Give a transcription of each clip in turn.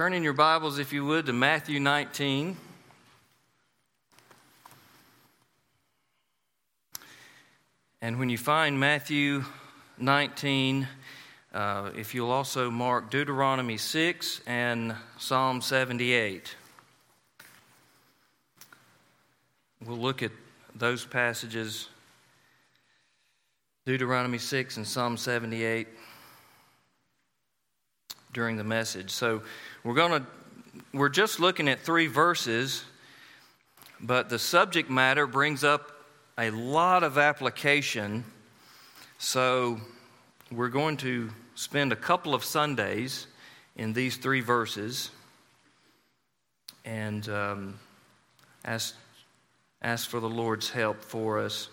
Turn in your Bibles, if you would, to Matthew 19. And when you find Matthew 19, uh, if you'll also mark Deuteronomy 6 and Psalm 78. We'll look at those passages, Deuteronomy 6 and Psalm 78, during the message. So we're going to, we're just looking at three verses, but the subject matter brings up a lot of application. So we're going to spend a couple of Sundays in these three verses and um, ask, ask for the Lord's help for us.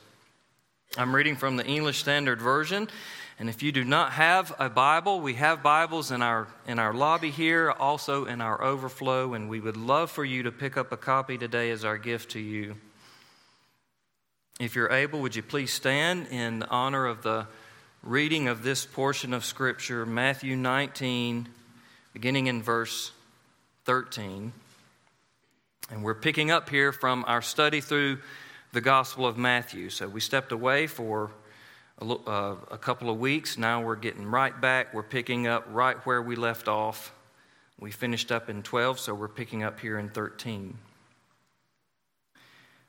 I'm reading from the English Standard Version. And if you do not have a Bible, we have Bibles in our, in our lobby here, also in our overflow, and we would love for you to pick up a copy today as our gift to you. If you're able, would you please stand in honor of the reading of this portion of Scripture, Matthew 19, beginning in verse 13. And we're picking up here from our study through the Gospel of Matthew. So we stepped away for a, uh, a couple of weeks. Now we're getting right back. We're picking up right where we left off. We finished up in 12, so we're picking up here in 13.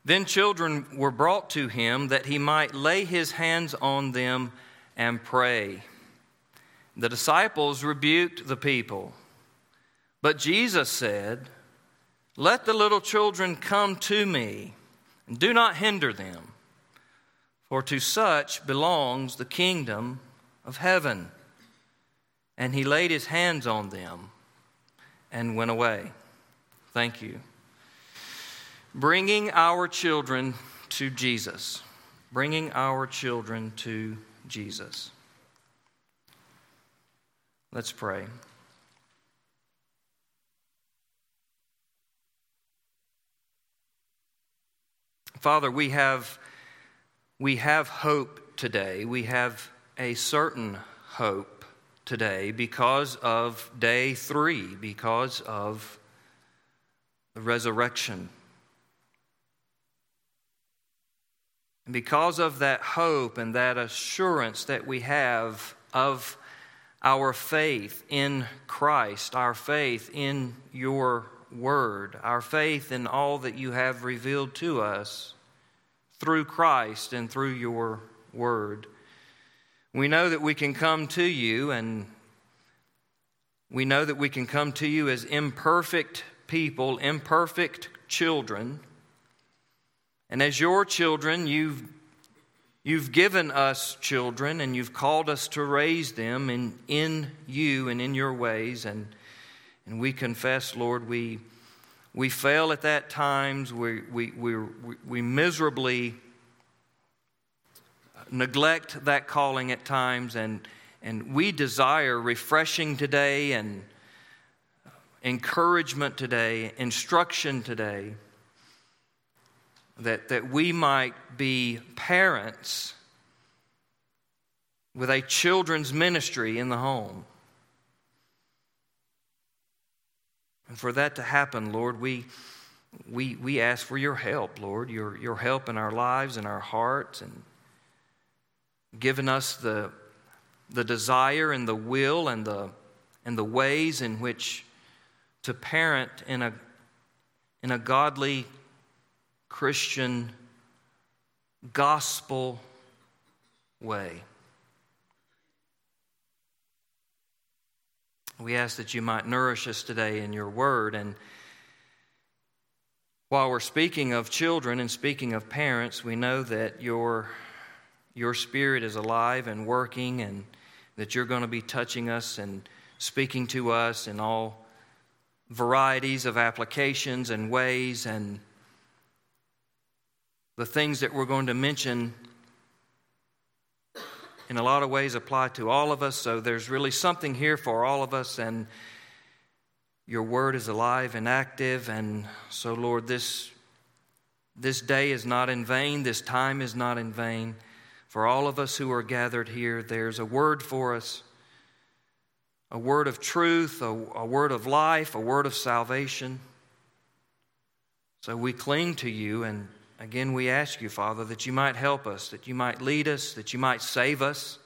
Then children were brought to him that he might lay his hands on them and pray. The disciples rebuked the people. But Jesus said, Let the little children come to me, and do not hinder them, for to such belongs the kingdom of heaven. And he laid his hands on them and went away. Thank you bringing our children to Jesus. Bringing our children to Jesus. Let's pray. Father, we have, we have hope today. We have a certain hope today because of day three, because of the resurrection. And because of that hope and that assurance that we have of our faith in Christ, our faith in your word, our faith in all that you have revealed to us through Christ and through your word, we know that we can come to you and we know that we can come to you as imperfect people, imperfect children and as your children, you've, you've given us children and you've called us to raise them in, in you and in your ways. And, and we confess, Lord, we, we fail at that times. We, we, we, we miserably neglect that calling at times. And, and we desire refreshing today and encouragement today, instruction today that, that we might be parents with a children's ministry in the home. And for that to happen, Lord, we, we, we ask for your help, Lord, your, your help in our lives and our hearts, and giving us the, the desire and the will and the, and the ways in which to parent in a, in a godly Christian gospel way. We ask that you might nourish us today in your word. And while we're speaking of children and speaking of parents, we know that your, your spirit is alive and working, and that you're going to be touching us and speaking to us in all varieties of applications and ways. And the things that we're going to mention in a lot of ways apply to all of us. So there's really something here for all of us, and your word is alive and active. And so, Lord, this, this day is not in vain, this time is not in vain. For all of us who are gathered here, there's a word for us. a word of truth, a, a word of life, a word of salvation. So we cling to you, and again we ask you, Father, that you might help us, that you might lead us, that you might save us,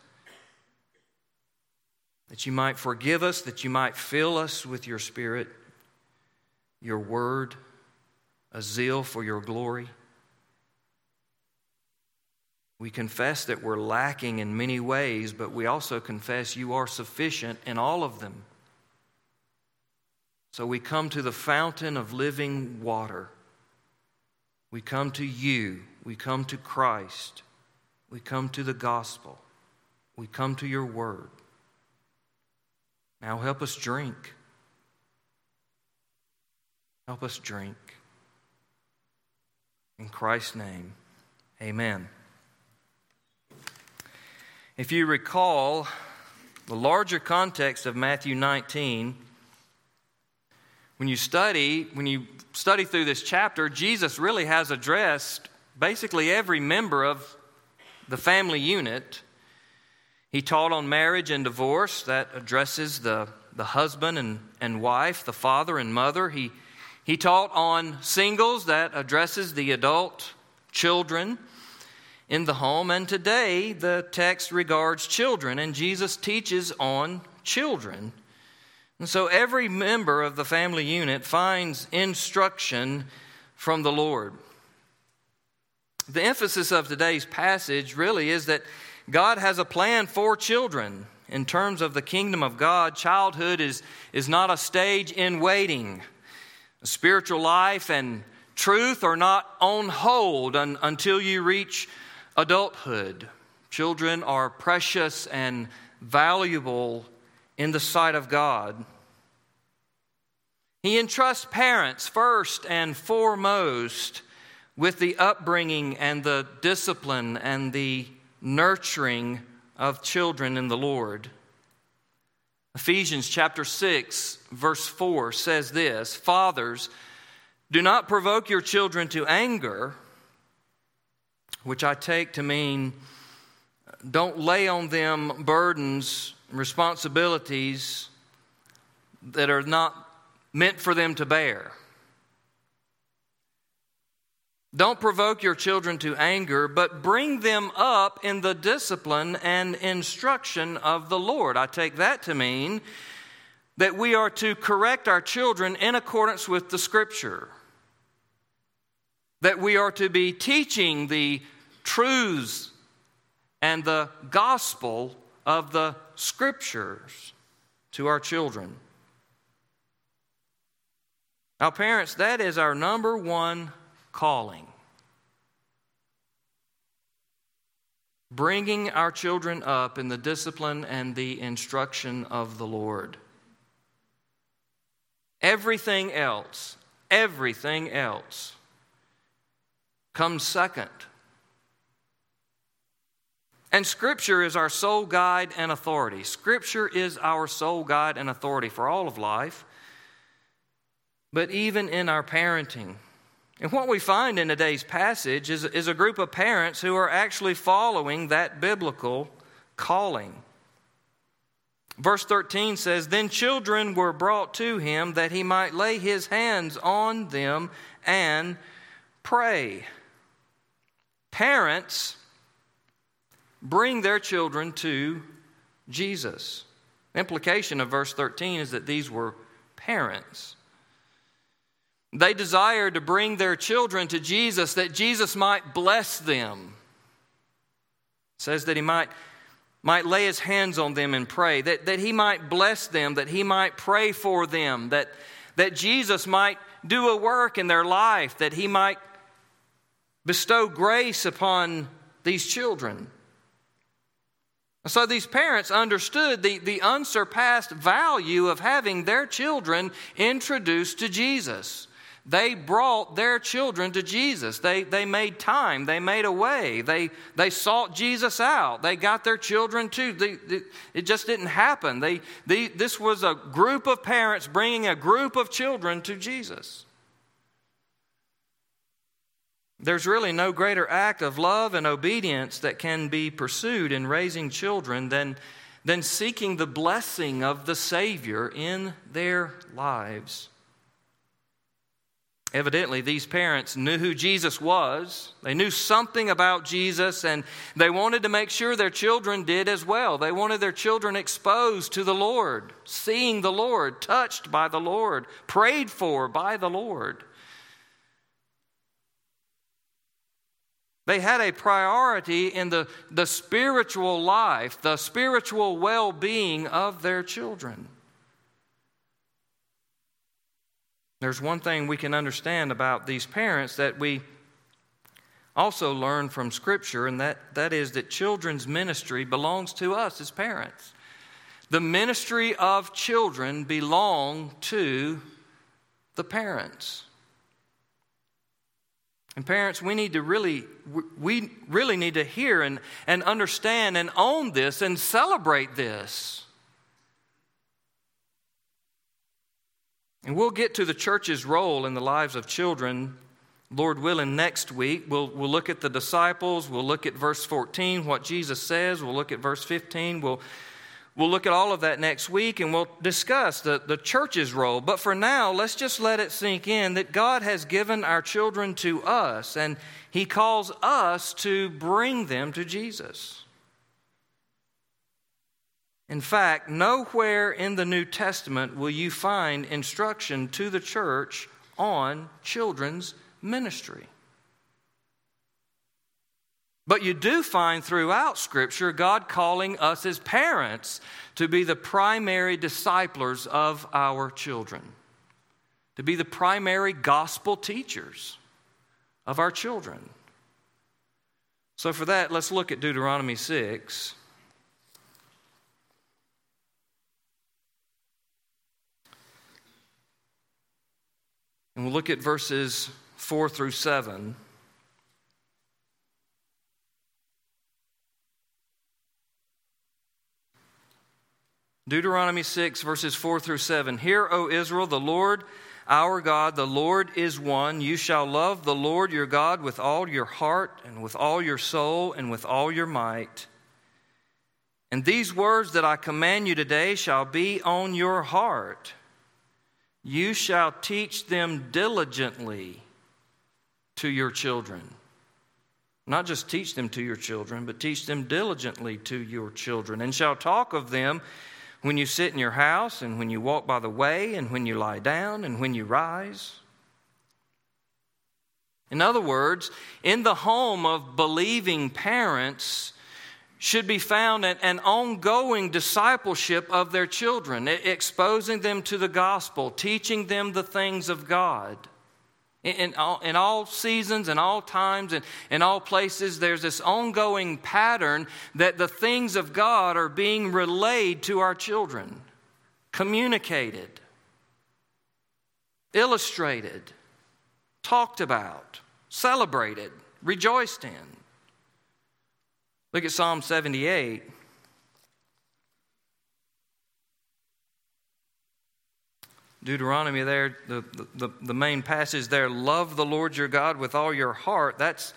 that you might forgive us, that you might fill us with your Spirit, your word, a zeal for your glory. We confess that we're lacking in many ways, but we also confess you are sufficient in all of them. So we come to the fountain of living water. We come to you. We come to Christ. We come to the gospel. We come to your word. Now help us drink. Help us drink. In Christ's name, amen. If you recall the larger context of Matthew 19, when you study, when you study through this chapter, Jesus really has addressed basically every member of the family unit. He taught on marriage and divorce, that addresses the, the husband and, and wife, the father and mother. He, he taught on singles, that addresses the adult children in the home. And today, the text regards children, and Jesus teaches on children. And so every member of the family unit finds instruction from the Lord. The emphasis of today's passage really is that God has a plan for children. In terms of the kingdom of God, childhood is, is not a stage in waiting. Spiritual life and truth are not on hold un, until you reach adulthood. Children are precious and valuable in the sight of God. He entrusts parents first and foremost with the upbringing and the discipline and the nurturing of children in the Lord. Ephesians chapter 6, verse 4 says this Fathers, do not provoke your children to anger which I take to mean don't lay on them burdens, responsibilities that are not meant for them to bear. Don't provoke your children to anger, but bring them up in the discipline and instruction of the Lord. I take that to mean that we are to correct our children in accordance with the Scripture that we are to be teaching the truths and the gospel of the scriptures to our children. Now, parents, that is our number one calling. Bringing our children up in the discipline and the instruction of the Lord. Everything else, everything else comes second. And Scripture is our sole guide and authority. Scripture is our sole guide and authority for all of life, but even in our parenting. And what we find in today's passage is, is a group of parents who are actually following that biblical calling. Verse 13 says, Then children were brought to him that he might lay his hands on them and pray. Parents bring their children to Jesus. The implication of verse 13 is that these were parents. They desired to bring their children to Jesus that Jesus might bless them. It says that he might, might lay his hands on them and pray, that, that he might bless them, that he might pray for them, that, that Jesus might do a work in their life, that he might bestow grace upon these children. So these parents understood the, the unsurpassed value of having their children introduced to Jesus. They brought their children to Jesus. They, they made time. They made a way. They, they sought Jesus out. They got their children too. They, they, it just didn't happen. They, they, this was a group of parents bringing a group of children to Jesus. There's really no greater act of love and obedience that can be pursued in raising children than, than seeking the blessing of the Savior in their lives. Evidently, these parents knew who Jesus was. They knew something about Jesus, and they wanted to make sure their children did as well. They wanted their children exposed to the Lord, seeing the Lord, touched by the Lord, prayed for by the Lord. They had a priority in the, the spiritual life, the spiritual well being of their children. There's one thing we can understand about these parents that we also learn from Scripture, and that, that is that children's ministry belongs to us as parents. The ministry of children belong to the parents. And parents, we need to really, we really need to hear and, and understand and own this and celebrate this. And we'll get to the church's role in the lives of children, Lord willing, next week. We'll, we'll look at the disciples. We'll look at verse 14, what Jesus says. We'll look at verse 15. We'll, we'll look at all of that next week and we'll discuss the, the church's role. But for now, let's just let it sink in that God has given our children to us and He calls us to bring them to Jesus. In fact, nowhere in the New Testament will you find instruction to the church on children's ministry. But you do find throughout Scripture God calling us as parents to be the primary disciplers of our children, to be the primary gospel teachers of our children. So, for that, let's look at Deuteronomy 6. And we'll look at verses 4 through 7. Deuteronomy 6, verses 4 through 7. Hear, O Israel, the Lord our God, the Lord is one. You shall love the Lord your God with all your heart, and with all your soul, and with all your might. And these words that I command you today shall be on your heart. You shall teach them diligently to your children. Not just teach them to your children, but teach them diligently to your children, and shall talk of them when you sit in your house, and when you walk by the way, and when you lie down, and when you rise. In other words, in the home of believing parents, should be found an, ongoing discipleship of their children, exposing them to the gospel, teaching them the things of God. In, all, in all seasons and all times and in all places, there's this ongoing pattern that the things of God are being relayed to our children, communicated, illustrated, talked about, celebrated, rejoiced in. Look at Psalm 78. Deuteronomy there, the, the, the main passage there, love the Lord your God with all your heart. That's,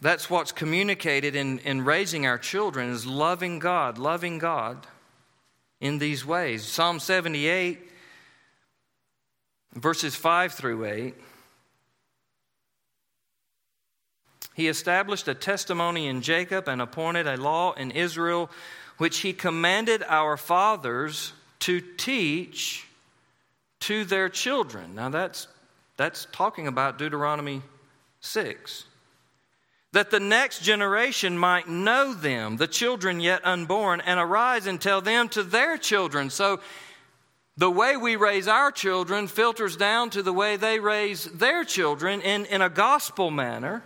that's what's communicated in, in raising our children is loving God, loving God in these ways. Psalm 78, verses 5 through 8. He established a testimony in Jacob and appointed a law in Israel, which he commanded our fathers to teach to their children. Now, that's, that's talking about Deuteronomy 6. That the next generation might know them, the children yet unborn, and arise and tell them to their children. So, the way we raise our children filters down to the way they raise their children in, in a gospel manner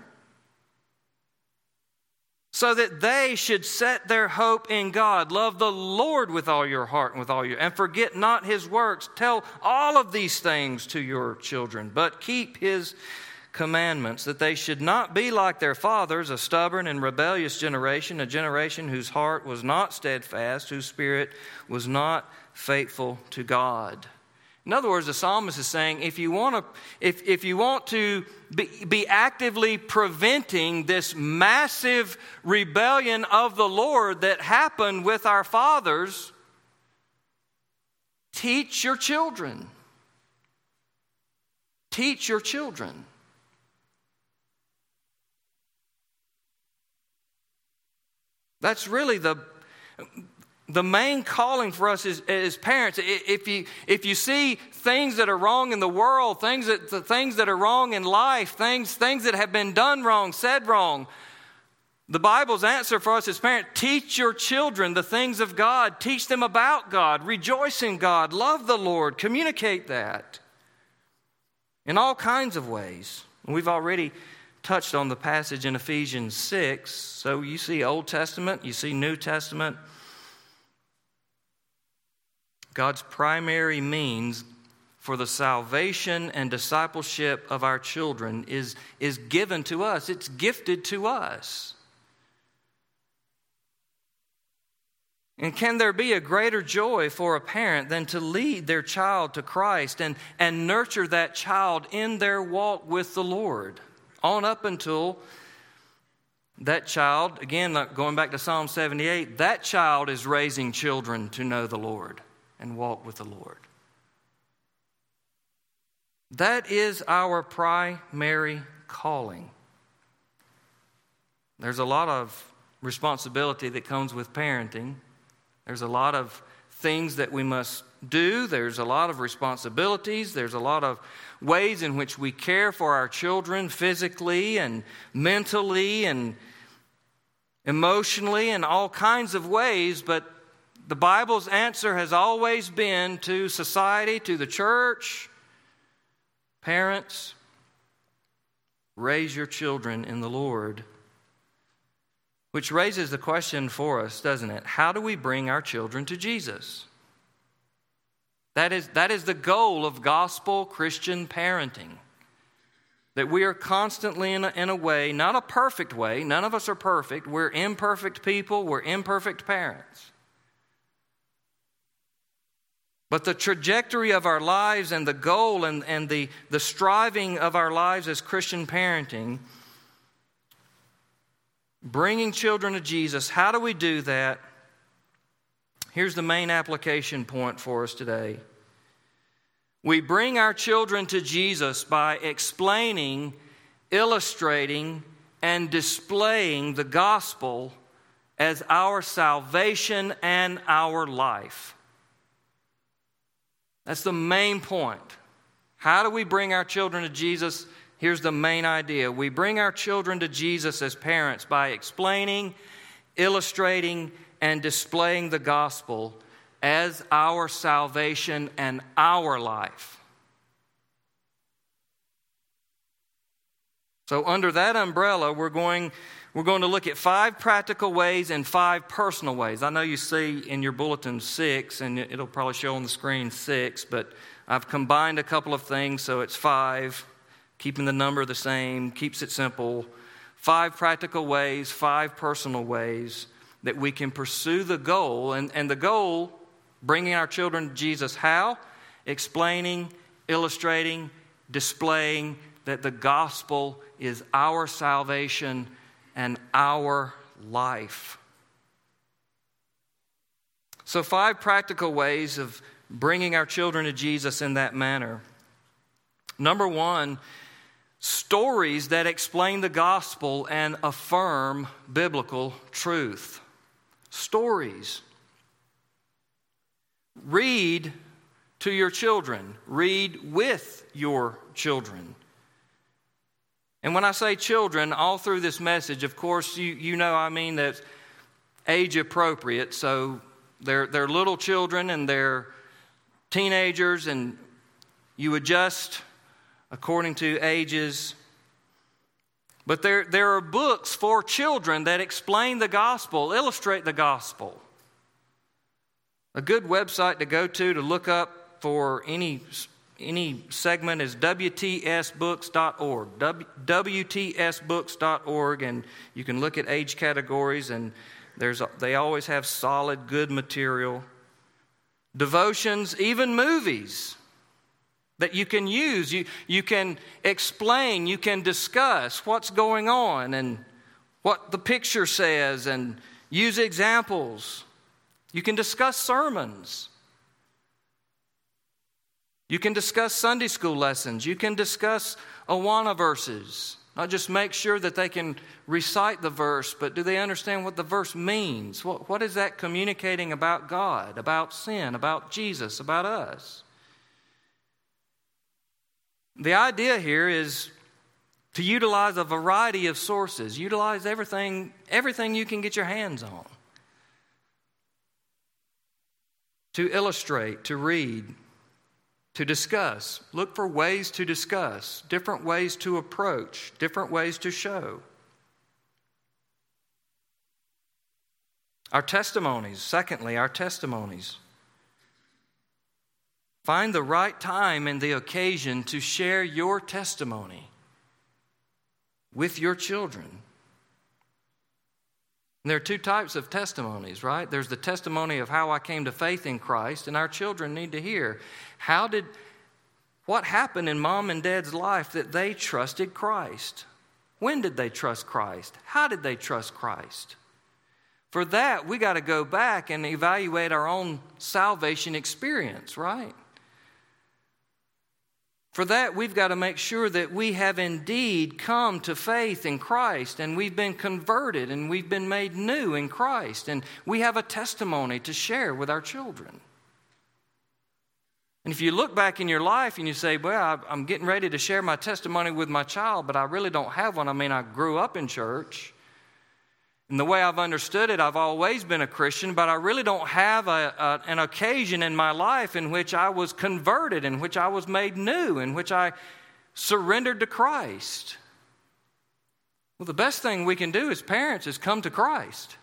so that they should set their hope in God. Love the Lord with all your heart and with all your and forget not his works. Tell all of these things to your children, but keep his commandments, that they should not be like their fathers, a stubborn and rebellious generation, a generation whose heart was not steadfast, whose spirit was not faithful to God. In other words, the psalmist is saying if you want to, if, if you want to be, be actively preventing this massive rebellion of the Lord that happened with our fathers, teach your children. Teach your children. That's really the the main calling for us as, as parents, if you, if you see things that are wrong in the world, things that, the things that are wrong in life, things, things that have been done wrong, said wrong, the Bible's answer for us as parents teach your children the things of God, teach them about God, rejoice in God, love the Lord, communicate that in all kinds of ways. We've already touched on the passage in Ephesians 6. So you see Old Testament, you see New Testament. God's primary means for the salvation and discipleship of our children is, is given to us, it's gifted to us. And can there be a greater joy for a parent than to lead their child to Christ and, and nurture that child in their walk with the Lord? On up until that child, again, going back to Psalm 78, that child is raising children to know the Lord and walk with the Lord. That is our primary calling. There's a lot of responsibility that comes with parenting. There's a lot of things that we must do. There's a lot of responsibilities. There's a lot of ways in which we care for our children physically and mentally and emotionally in all kinds of ways. But the Bible's answer has always been to society, to the church, parents, raise your children in the Lord. Which raises the question for us, doesn't it? How do we bring our children to Jesus? That is, that is the goal of gospel Christian parenting. That we are constantly in a, in a way, not a perfect way, none of us are perfect. We're imperfect people, we're imperfect parents. But the trajectory of our lives and the goal and, and the, the striving of our lives as Christian parenting, bringing children to Jesus, how do we do that? Here's the main application point for us today. We bring our children to Jesus by explaining, illustrating, and displaying the gospel as our salvation and our life. That's the main point. How do we bring our children to Jesus? Here's the main idea we bring our children to Jesus as parents by explaining, illustrating, and displaying the gospel as our salvation and our life. So, under that umbrella, we're going we're going to look at five practical ways and five personal ways. I know you see in your bulletin six, and it'll probably show on the screen six, but I've combined a couple of things, so it's five, keeping the number the same, keeps it simple. Five practical ways, five personal ways that we can pursue the goal. And, and the goal, bringing our children to Jesus, how? Explaining, illustrating, displaying that the gospel is our salvation and our life. So, five practical ways of bringing our children to Jesus in that manner. Number one, stories that explain the gospel and affirm biblical truth. Stories. Read to your children, read with your children. And when I say children, all through this message, of course, you, you know I mean that age appropriate. So they're, they're little children and they're teenagers, and you adjust according to ages. But there, there are books for children that explain the gospel, illustrate the gospel. A good website to go to to look up for any any segment is WTSbooks.org. WTSbooks.org, and you can look at age categories, and there's, they always have solid, good material. Devotions, even movies. that you can use. You, you can explain, you can discuss what's going on and what the picture says and use examples. You can discuss sermons. You can discuss Sunday school lessons. You can discuss Awana verses. Not just make sure that they can recite the verse, but do they understand what the verse means? What, what is that communicating about God, about sin, about Jesus, about us? The idea here is to utilize a variety of sources, utilize everything, everything you can get your hands on. To illustrate, to read, to discuss. Look for ways to discuss, different ways to approach, different ways to show. Our testimonies, secondly, our testimonies. Find the right time and the occasion to share your testimony with your children. There are two types of testimonies, right? There's the testimony of how I came to faith in Christ, and our children need to hear how did what happened in mom and dad's life that they trusted Christ? When did they trust Christ? How did they trust Christ? For that, we got to go back and evaluate our own salvation experience, right? For that, we've got to make sure that we have indeed come to faith in Christ and we've been converted and we've been made new in Christ and we have a testimony to share with our children. And if you look back in your life and you say, Well, I'm getting ready to share my testimony with my child, but I really don't have one. I mean, I grew up in church. And the way I've understood it, I've always been a Christian, but I really don't have a, a, an occasion in my life in which I was converted, in which I was made new, in which I surrendered to Christ. Well, the best thing we can do as parents is come to Christ.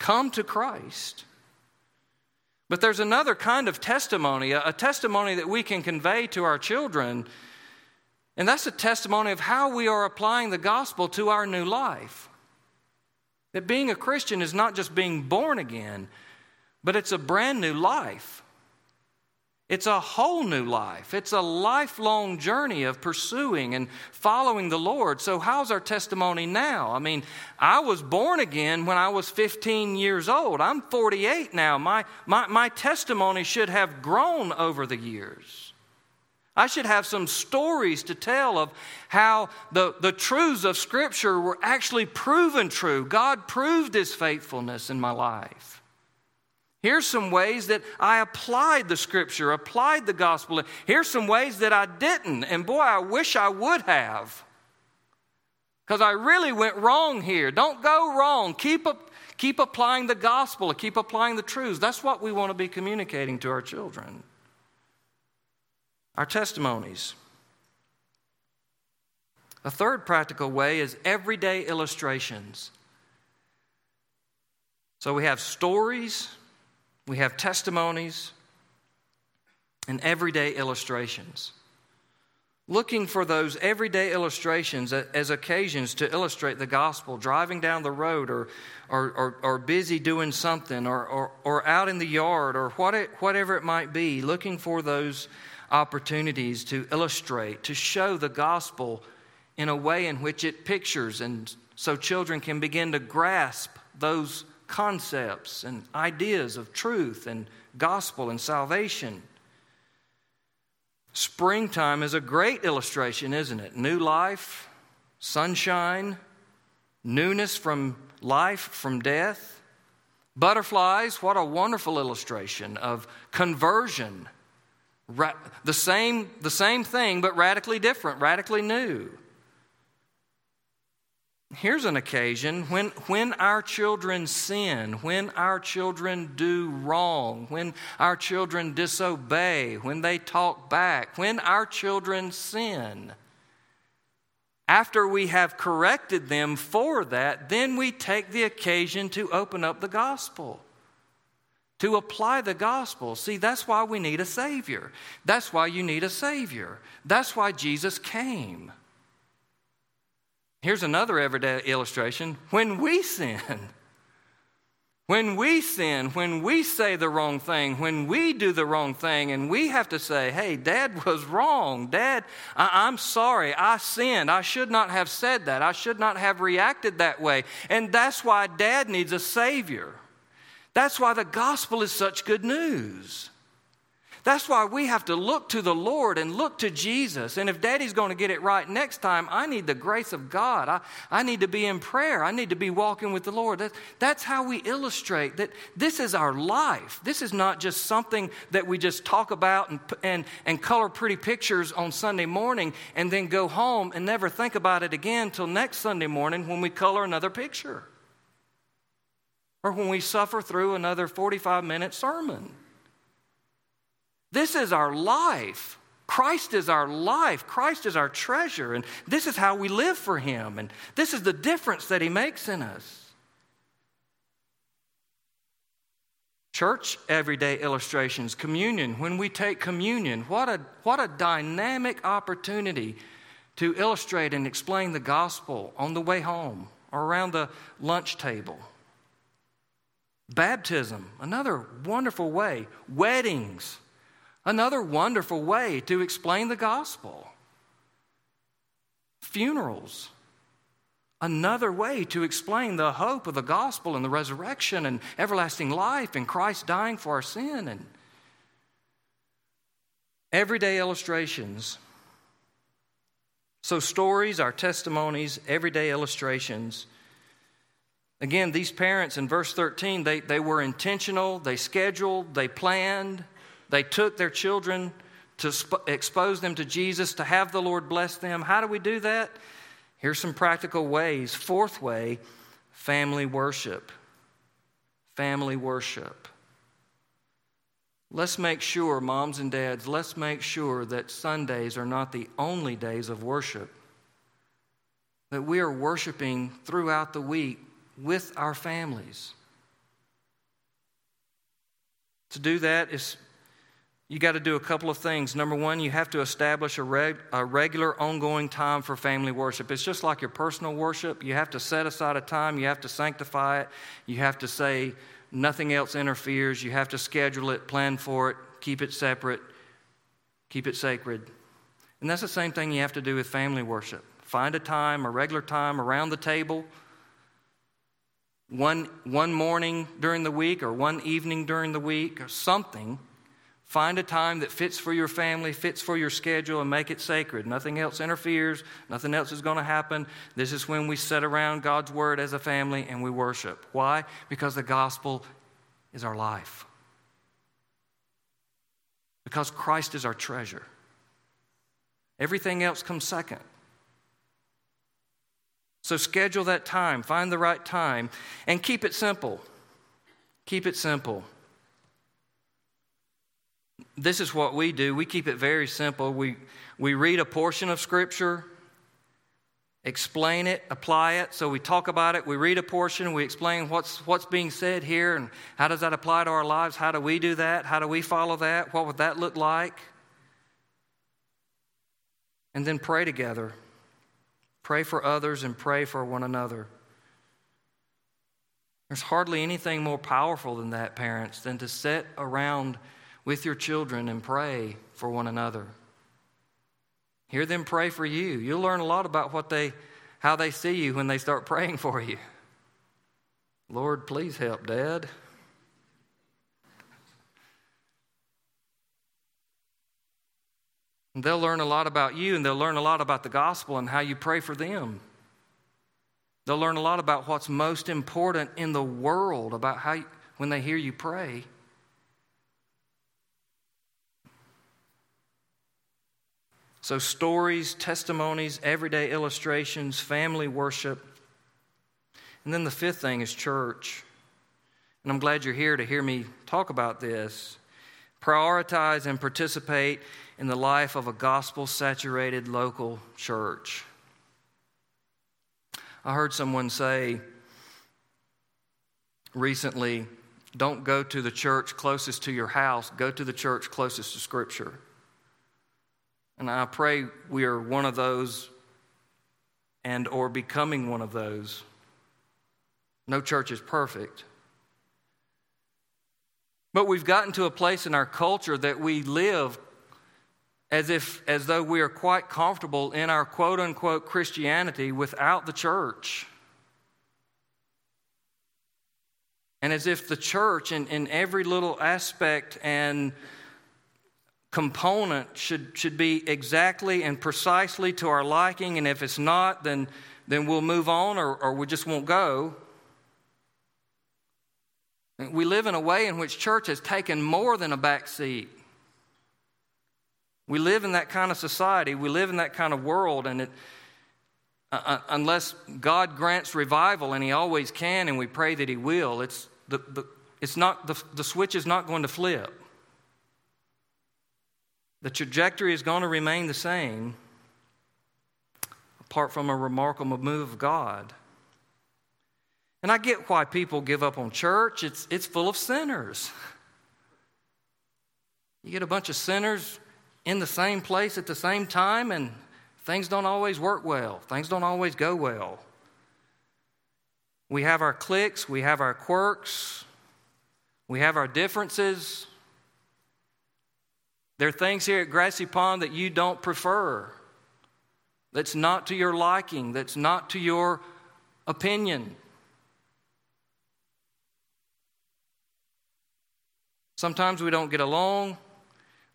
Come to Christ. But there's another kind of testimony, a, a testimony that we can convey to our children and that's a testimony of how we are applying the gospel to our new life. That being a Christian is not just being born again, but it's a brand new life. It's a whole new life. It's a lifelong journey of pursuing and following the Lord. So, how's our testimony now? I mean, I was born again when I was 15 years old. I'm 48 now. My, my, my testimony should have grown over the years. I should have some stories to tell of how the, the truths of Scripture were actually proven true. God proved His faithfulness in my life. Here's some ways that I applied the Scripture, applied the gospel. Here's some ways that I didn't. And boy, I wish I would have. Because I really went wrong here. Don't go wrong. Keep, keep applying the gospel, keep applying the truths. That's what we want to be communicating to our children our testimonies. A third practical way is everyday illustrations. So we have stories, we have testimonies, and everyday illustrations. Looking for those everyday illustrations as occasions to illustrate the gospel, driving down the road or, or, or, or busy doing something or, or, or out in the yard or what it, whatever it might be, looking for those opportunities to illustrate, to show the gospel in a way in which it pictures, and so children can begin to grasp those concepts and ideas of truth and gospel and salvation. Springtime is a great illustration, isn't it? New life, sunshine, newness from life from death. Butterflies, what a wonderful illustration of conversion Ra- the, same, the same thing, but radically different, radically new. Here's an occasion when, when our children sin, when our children do wrong, when our children disobey, when they talk back, when our children sin. After we have corrected them for that, then we take the occasion to open up the gospel to apply the gospel. See, that's why we need a Savior. That's why you need a Savior. That's why Jesus came. Here's another everyday illustration when we sin. When we sin, when we say the wrong thing, when we do the wrong thing, and we have to say, hey, dad was wrong. Dad, I- am sorry. I sinned. I should not have said that. I should not have reacted that way. And that's why dad needs a Savior. That's why the gospel is such good news. That's why we have to look to the Lord and look to Jesus. And if daddy's going to get it right next time, I need the grace of God. I, I need to be in prayer. I need to be walking with the Lord. That, that's how we illustrate that this is our life. This is not just something that we just talk about and, and, and color pretty pictures on Sunday morning and then go home and never think about it again until next Sunday morning when we color another picture or when we suffer through another 45 minute sermon. This is our life. Christ is our life. Christ is our treasure. And this is how we live for Him. And this is the difference that He makes in us. Church everyday illustrations, communion. When we take communion, what a, what a dynamic opportunity to illustrate and explain the gospel on the way home or around the lunch table. Baptism, another wonderful way. Weddings, Another wonderful way to explain the gospel. Funerals. Another way to explain the hope of the gospel and the resurrection and everlasting life and Christ dying for our sin and everyday illustrations. So, stories, our testimonies, everyday illustrations. Again, these parents in verse 13, they, they were intentional, they scheduled, they planned, they took their children to sp- expose them to Jesus, to have the Lord bless them. How do we do that? Here's some practical ways. Fourth way family worship. Family worship. Let's make sure, moms and dads, let's make sure that Sundays are not the only days of worship. That we are worshiping throughout the week with our families. To do that is you got to do a couple of things. Number one, you have to establish a, reg, a, regular, ongoing time for family worship. It's just like your personal worship. You have to set aside a time, you have to sanctify it, you have to say nothing else interferes, you have to schedule it, plan for it, keep it separate, keep it sacred. And that's the same thing you have to do with family worship. Find a time, a regular time around the table. One, one morning during the week or one evening during the week or something Find a time that fits for your family, fits for your schedule, and make it sacred. Nothing else interferes, nothing else is going to happen. This is when we sit around God's Word as a family and we worship. Why? Because the gospel is our life. Because Christ is our treasure. Everything else comes second. So schedule that time, find the right time, and keep it simple. Keep it simple this is what we do. We keep it very simple. We, we read a portion of Scripture, explain it, apply it. So we talk about it, we read a portion, we explain what's, what's being said here and how does that apply to our lives? How do we do that? How do we follow that? What would that look like? And then pray together. Pray for others and pray for one another. There's hardly anything more powerful than that, parents, than to sit around with your children and pray for one another. Hear them pray for you. You'll learn a lot about what they, how they see you when they start praying for you. Lord, please help, Dad. And they'll learn a lot about you and they'll learn a lot about the gospel and how you pray for them. They'll learn a lot about what's most important in the world about how you, when they hear you pray. So, stories, testimonies, everyday illustrations, family worship. And then the fifth thing is church. And I'm glad you're here to hear me talk about this. Prioritize and participate in the life of a gospel saturated local church. I heard someone say recently don't go to the church closest to your house, go to the church closest to Scripture. And I pray we are one of those and or becoming one of those. No church is perfect. But we've gotten to a place in our culture that we live as if as though we are quite comfortable in our quote unquote Christianity without the church. And as if the church, in, in every little aspect and component, should, should be exactly and precisely to our liking, and if it's not, then, then we'll move on or, or we just won't go. We live in a way in which church has taken more than a back seat. We live in that kind of society, we live in that kind of world, and it, uh, uh, unless God grants revival, and He always can, and we pray that He will, it's, the, the, it's not, the, the switch is not going to flip. The trajectory is going to remain the same apart from a remarkable move of God. And I get why people give up on church. It's, it's full of sinners. You get a bunch of sinners in the same place at the same time, and things don't always work well. Things don't always go well. We have our cliques, we have our quirks, we have our differences. There are things here at Grassy Pond that you don't prefer, that's not to your liking, that's not to your opinion. Sometimes we don't get along.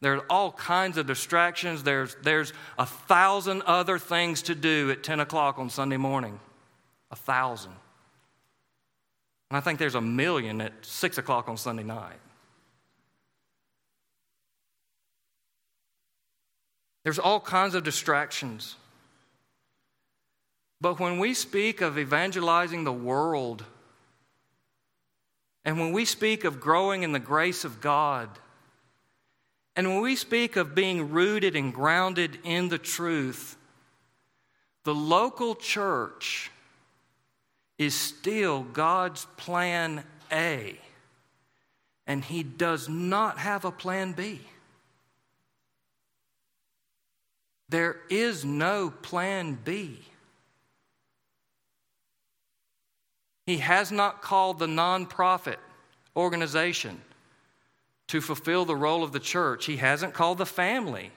There are all kinds of distractions. There's, there's a thousand other things to do at 10 o'clock on Sunday morning. A thousand. And I think there's a million at 6 o'clock on Sunday night. There's all kinds of distractions. But when we speak of evangelizing the world, and when we speak of growing in the grace of God, and when we speak of being rooted and grounded in the truth, the local church is still God's plan A, and He does not have a plan B. There is no plan B. He has not called the nonprofit organization to fulfill the role of the church. He hasn't called the family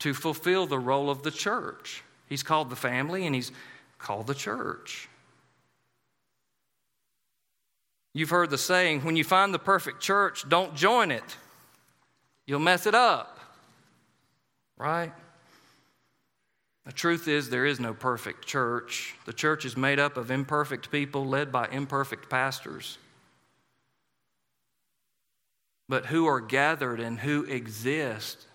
to fulfill the role of the church. He's called the family and he's called the church. You've heard the saying when you find the perfect church, don't join it. You'll mess it up. Right? The truth is, there is no perfect church. The church is made up of imperfect people led by imperfect pastors, but who are gathered and who exist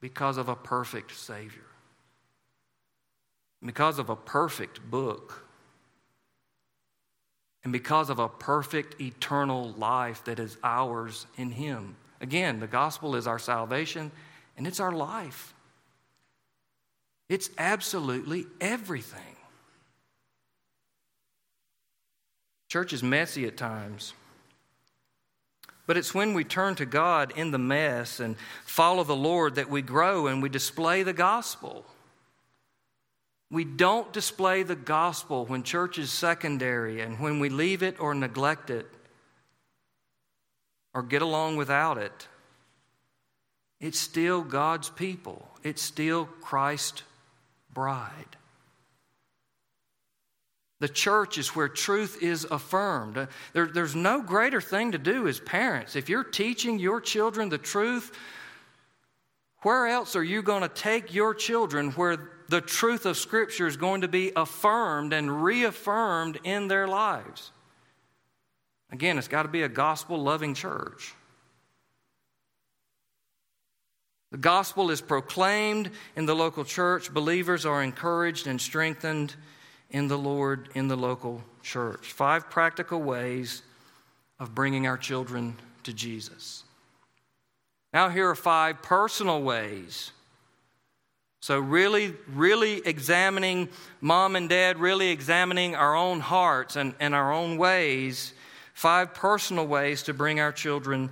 because of a perfect Savior, because of a perfect book and because of a perfect eternal life that is ours in Him. Again, the gospel is our salvation and it's our life. It's absolutely everything. Church is messy at times. But it's when we turn to God in the mess and follow the Lord that we grow and we display the gospel. We don't display the gospel when church is secondary and when we leave it or neglect it or get along without it. It's still God's people, it's still Christ's bride. The church is where truth is affirmed. Uh, there, there's no greater thing to do as parents. If you're teaching your children the truth, where else are you going to take your children where the truth of Scripture is going to be affirmed and reaffirmed in their lives. Again, it's got to be a gospel loving church. The gospel is proclaimed in the local church. Believers are encouraged and strengthened in the Lord in the local church. Five practical ways of bringing our children to Jesus. Now, here are five personal ways so, really, really examining, mom and dad, really examining our own hearts and, and our own ways, five personal ways to bring our children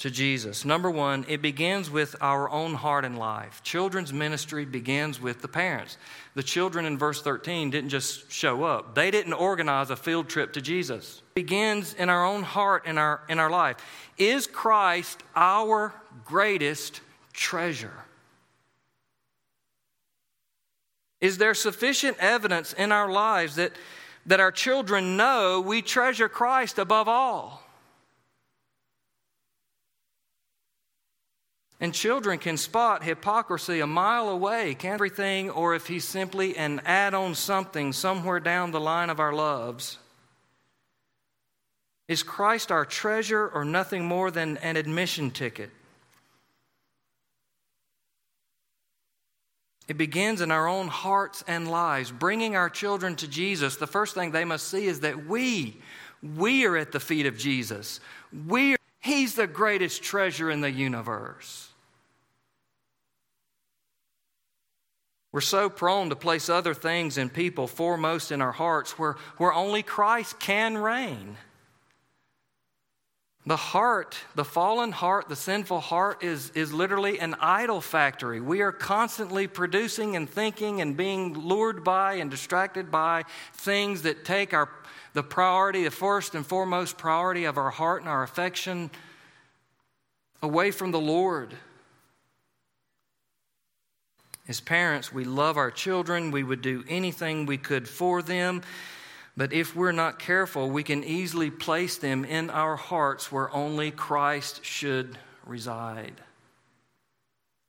to Jesus. Number one, it begins with our own heart and life. Children's ministry begins with the parents. The children in verse 13 didn't just show up, they didn't organize a field trip to Jesus. It begins in our own heart and our, in our life. Is Christ our greatest treasure? Is there sufficient evidence in our lives that, that our children know we treasure Christ above all? And children can spot hypocrisy a mile away, can everything, or if he's simply an add on something somewhere down the line of our loves. Is Christ our treasure or nothing more than an admission ticket? It begins in our own hearts and lives. Bringing our children to Jesus, the first thing they must see is that we, we are at the feet of Jesus. We are, he's the greatest treasure in the universe. We're so prone to place other things and people foremost in our hearts where, where only Christ can reign. The heart, the fallen heart, the sinful heart is, is literally an idol factory. We are constantly producing and thinking and being lured by and distracted by things that take our, the priority, the first and foremost priority of our heart and our affection away from the Lord. As parents, we love our children. We would do anything we could for them. But if we're not careful, we can easily place them in our hearts where only Christ should reside.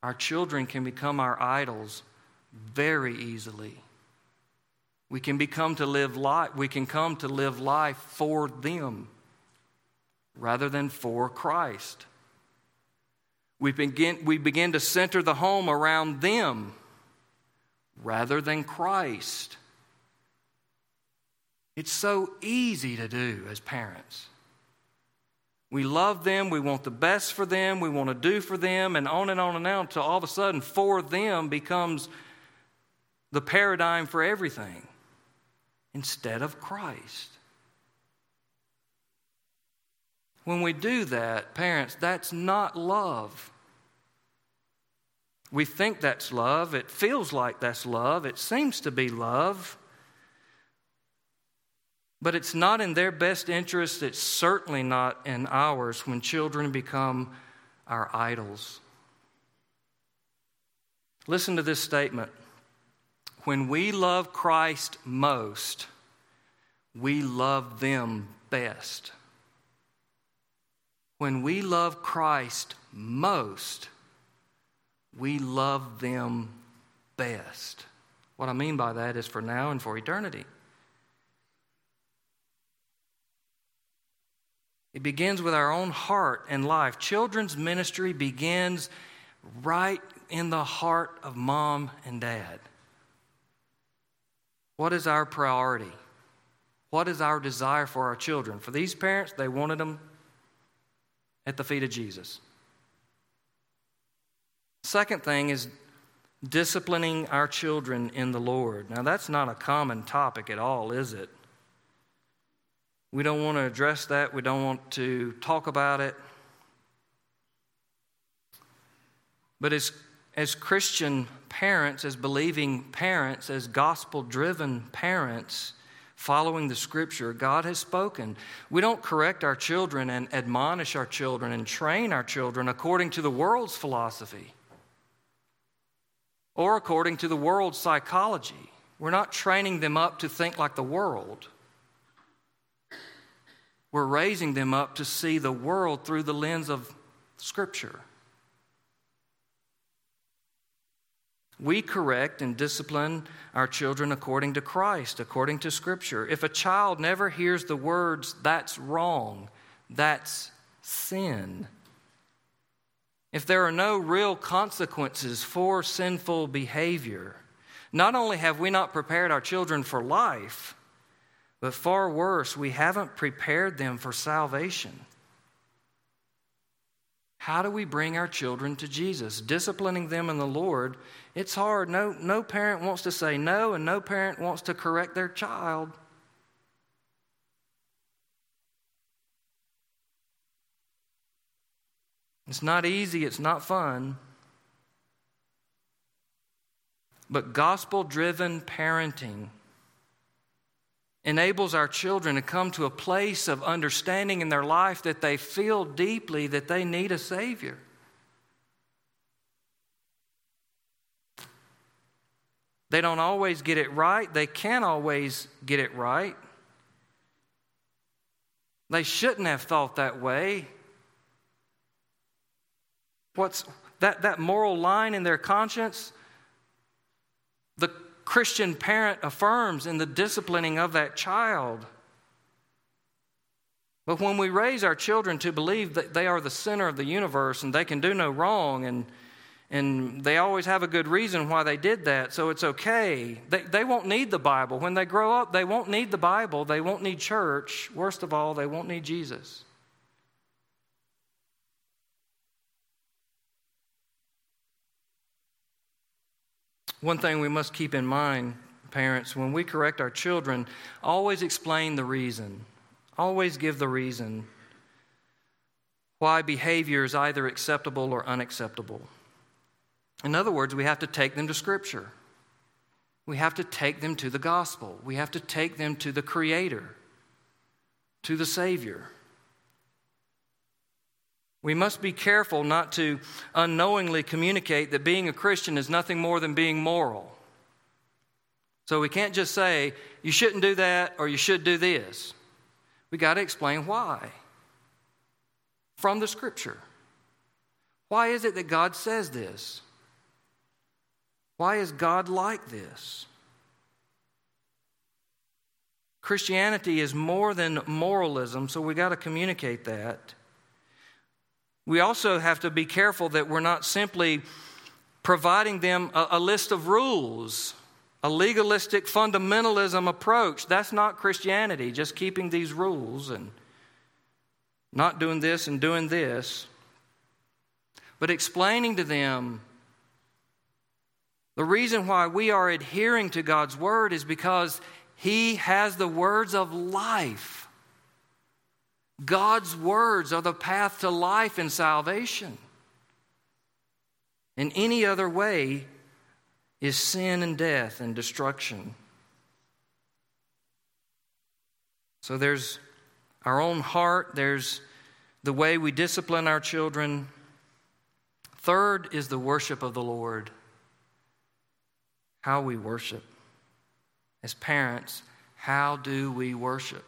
Our children can become our idols very easily. We can become to live life, we can come to live life for them rather than for Christ. We begin, we begin to center the home around them rather than Christ. It's so easy to do as parents. We love them, we want the best for them, we want to do for them, and on and on and on until all of a sudden, for them becomes the paradigm for everything instead of Christ. When we do that, parents, that's not love. We think that's love. It feels like that's love. It seems to be love. But it's not in their best interest. It's certainly not in ours when children become our idols. Listen to this statement. When we love Christ most, we love them best. When we love Christ most, we love them best. What I mean by that is for now and for eternity. It begins with our own heart and life. Children's ministry begins right in the heart of mom and dad. What is our priority? What is our desire for our children? For these parents, they wanted them at the feet of Jesus. Second thing is disciplining our children in the Lord. Now, that's not a common topic at all, is it? We don't want to address that, we don't want to talk about it. But as, as Christian parents, as believing parents, as gospel driven parents, following the scripture, God has spoken. We don't correct our children and admonish our children and train our children according to the world's philosophy or according to the world's psychology. We're not training them up to think like the world. We're raising them up to see the world through the lens of Scripture. We correct and discipline our children according to Christ, according to Scripture. If a child never hears the words, that's wrong, that's sin, if there are no real consequences for sinful behavior, not only have we not prepared our children for life, but far worse, we haven't prepared them for salvation. How do we bring our children to Jesus? Disciplining them in the Lord, it's hard. No, no parent wants to say no, and no parent wants to correct their child. It's not easy, it's not fun. But gospel driven parenting enables our children to come to a place of understanding in their life that they feel deeply that they need a Savior. They don't always get it right. They can't always get it right. They shouldn't have thought that way. What's that, that moral line in their conscience? The Christian parent affirms in the disciplining of that child. But when we raise our children to believe that they are the center of the universe and they can do no wrong and and they always have a good reason why they did that, so it's okay. They, they won't need the Bible. When they grow up, they won't need the Bible. They won't need church. Worst of all, they won't need Jesus. One thing we must keep in mind, parents, when we correct our children, always explain the reason. Always give the reason why behavior is either acceptable or unacceptable. In other words, we have to take them to Scripture. We have to take them to the gospel. We have to take them to the Creator, to the Savior. We must be careful not to unknowingly communicate that being a Christian is nothing more than being moral. So we can't just say, you shouldn't do that or you should do this. We got to explain why from the Scripture. Why is it that God says this? Why is God like this? Christianity is more than moralism, so we got to communicate that. We also have to be careful that we're not simply providing them a, a list of rules, a legalistic fundamentalism approach. That's not Christianity, just keeping these rules and not doing this and doing this. But explaining to them the reason why we are adhering to God's word is because He has the words of life. God's words are the path to life and salvation. In any other way is sin and death and destruction. So there's our own heart, there's the way we discipline our children. Third is the worship of the Lord how we worship. As parents, how do we worship?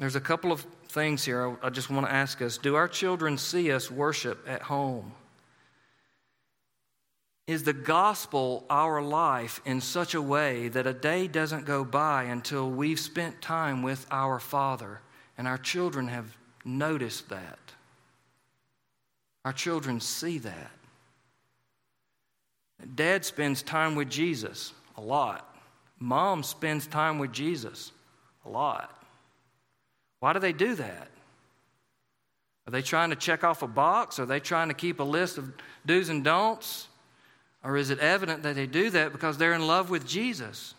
There's a couple of things here I just want to ask us. Do our children see us worship at home? Is the gospel our life in such a way that a day doesn't go by until we've spent time with our Father and our children have noticed that? Our children see that. Dad spends time with Jesus a lot. Mom spends time with Jesus a lot. Why do they do that? Are they trying to check off a box? Are they trying to keep a list of do's and don'ts? Or is it evident that they do that because they're in love with Jesus?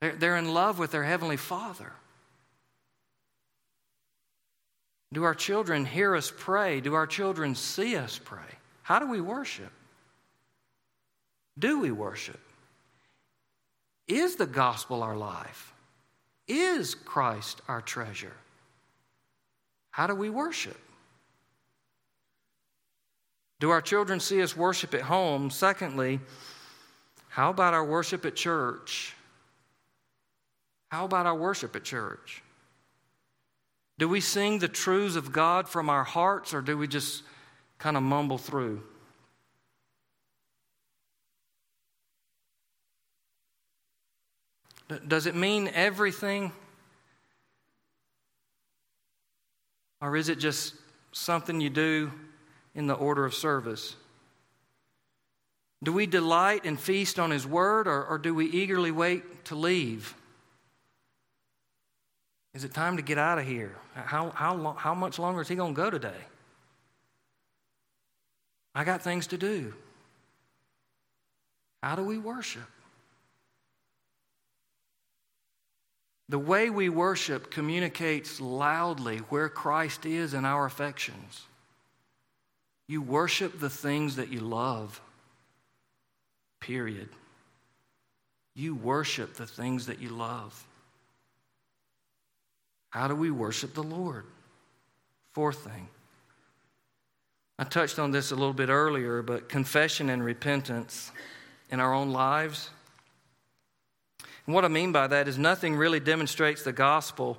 They're, they're in love with their Heavenly Father. Do our children hear us pray? Do our children see us pray? How do we worship? Do we worship? Is the gospel our life? Is Christ our treasure? How do we worship? Do our children see us worship at home? Secondly, how about our worship at church? How about our worship at church? Do we sing the truths of God from our hearts or do we just kind of mumble through? Does it mean everything? Or is it just something you do in the order of service? Do we delight and feast on His Word, or, or do we eagerly wait to leave? Is it time to get out of here? How, how, long, how much longer is He going to go today? I got things to do. How do we worship? The way we worship communicates loudly where Christ is in our affections. You worship the things that you love, period. You worship the things that you love. How do we worship the Lord? Fourth thing. I touched on this a little bit earlier, but confession and repentance in our own lives. And what I mean by that is nothing really demonstrates the gospel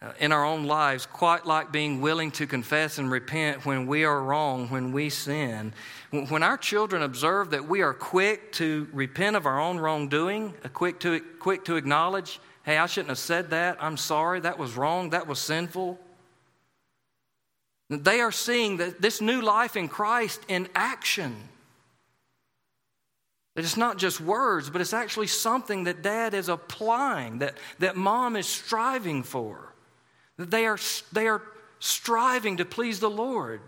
uh, in our own lives quite like being willing to confess and repent when we are wrong, when we sin. When our children observe that we are quick to repent of our own wrongdoing, uh, quick to, quick to acknowledge Hey, I shouldn't have said that. I'm sorry. That was wrong. That was sinful. They are seeing that this new life in Christ in action. That it's not just words, but it's actually something that dad is applying, that, that mom is striving for. That they are, they are striving to please the Lord.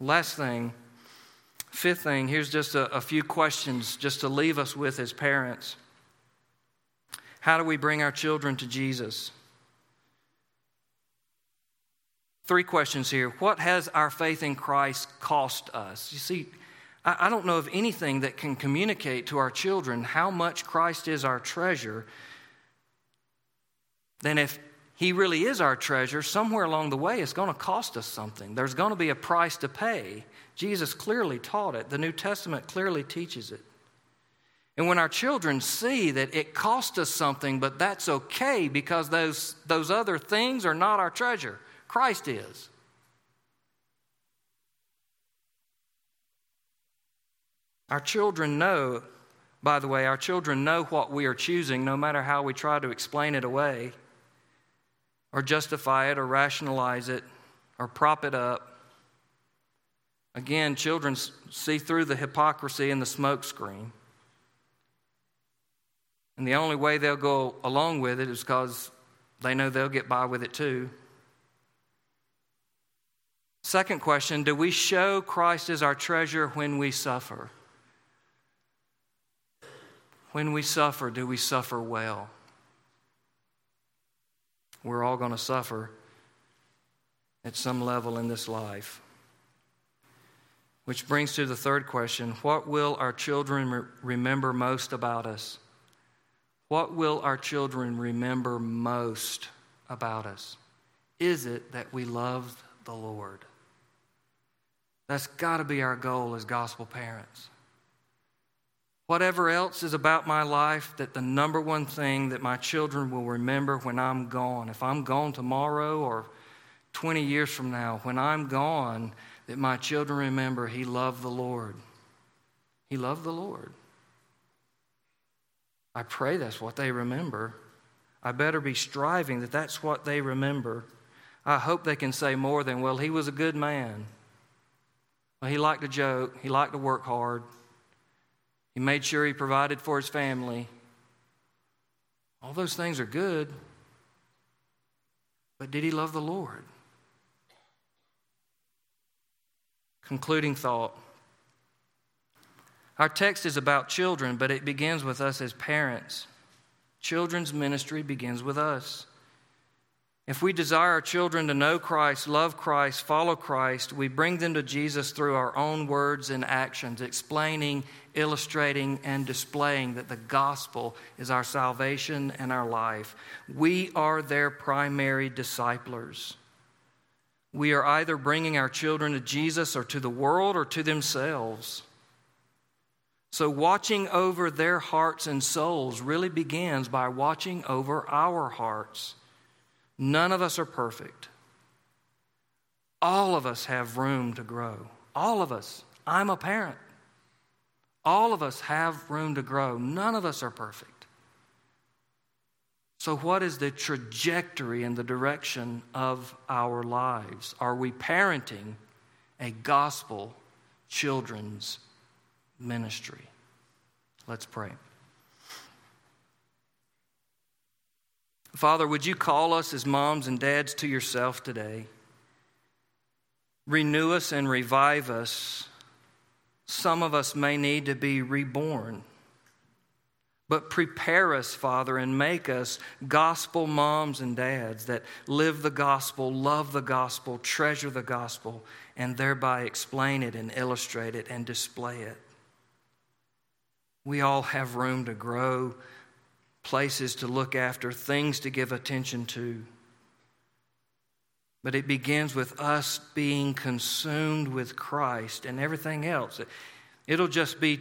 Last thing Fifth thing, here's just a, a few questions just to leave us with as parents. How do we bring our children to Jesus? Three questions here. What has our faith in Christ cost us? You see, I, don't know of anything that can communicate to our children how much Christ is our treasure than if He really is our treasure, somewhere along the way it's going to cost us something. There's going to be a price to pay. Jesus clearly taught it, the New Testament clearly teaches it. And when our children see that it cost us something, but that's okay because those, those other things are not our treasure, Christ is. Our children know, by the way, our children know what we are choosing no matter how we try to explain it away or justify it or rationalize it or prop it up. Again, children see through the hypocrisy and the smokescreen. And the only way they'll go along with it is because they know they'll get by with it too. Second question Do we show Christ as our treasure when we suffer? When we suffer, do we suffer well? We're all going to suffer at some level in this life. Which brings to the third question What will our children re- remember most about us? What will our children remember most about us? Is it that we love the Lord? That's got to be our goal as gospel parents. Whatever else is about my life, that the number one thing that my children will remember when I'm gone, if I'm gone tomorrow or 20 years from now, when I'm gone, that my children remember he loved the Lord. He loved the Lord. I pray that's what they remember. I better be striving that that's what they remember. I hope they can say more than, well, he was a good man. Well, he liked to joke, he liked to work hard, he made sure he provided for his family. All those things are good. But did he love the Lord? Concluding thought. Our text is about children, but it begins with us as parents. Children's ministry begins with us. If we desire our children to know Christ, love Christ, follow Christ, we bring them to Jesus through our own words and actions, explaining, illustrating, and displaying that the gospel is our salvation and our life. We are their primary disciplers we are either bringing our children to Jesus or to the world or to themselves. So, watching over their hearts and souls really begins by watching over our hearts. None of us are perfect. All of us have room to grow. All of us. I'm a parent. All of us have room to grow. None of us are perfect. So, what is the trajectory and the direction of our lives? Are we parenting a gospel children's ministry? Let's pray. Father, would you call us as moms and dads to yourself today? Renew us and revive us. Some of us may need to be reborn. But prepare us, Father, and make us gospel moms and dads that live the gospel, love the gospel, treasure the gospel, and thereby explain it and illustrate it and display it. We all have room to grow, places to look after, things to give attention to. But it begins with us being consumed with Christ and everything else. It'll just be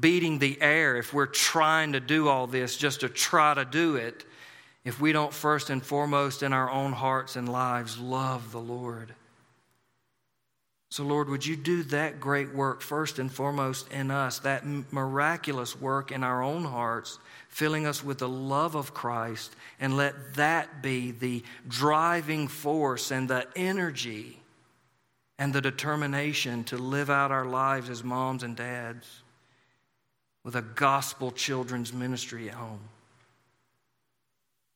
beating the air if we're trying to do all this just to try to do it, if we don't first and foremost in our own hearts and lives love the Lord. So, Lord, would you do that great work first and foremost in us, that miraculous work in our own hearts, filling us with the love of Christ, and let that be the driving force and the energy and the determination to live out our lives as moms and dads with a gospel children's ministry at home.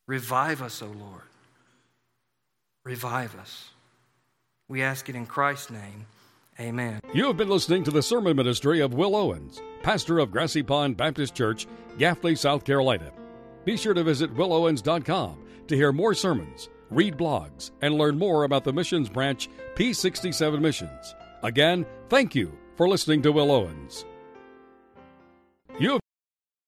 Revive us, O Lord. Revive us. We ask it in Christ's name. Amen. You have been listening to the sermon ministry of Will Owens, pastor of Grassy Pond Baptist Church, Gaffney, South Carolina. Be sure to visit willowens.com to hear more sermons, read blogs, and learn more about the missions branch P67 Missions. Again, thank you for listening to Will Owens.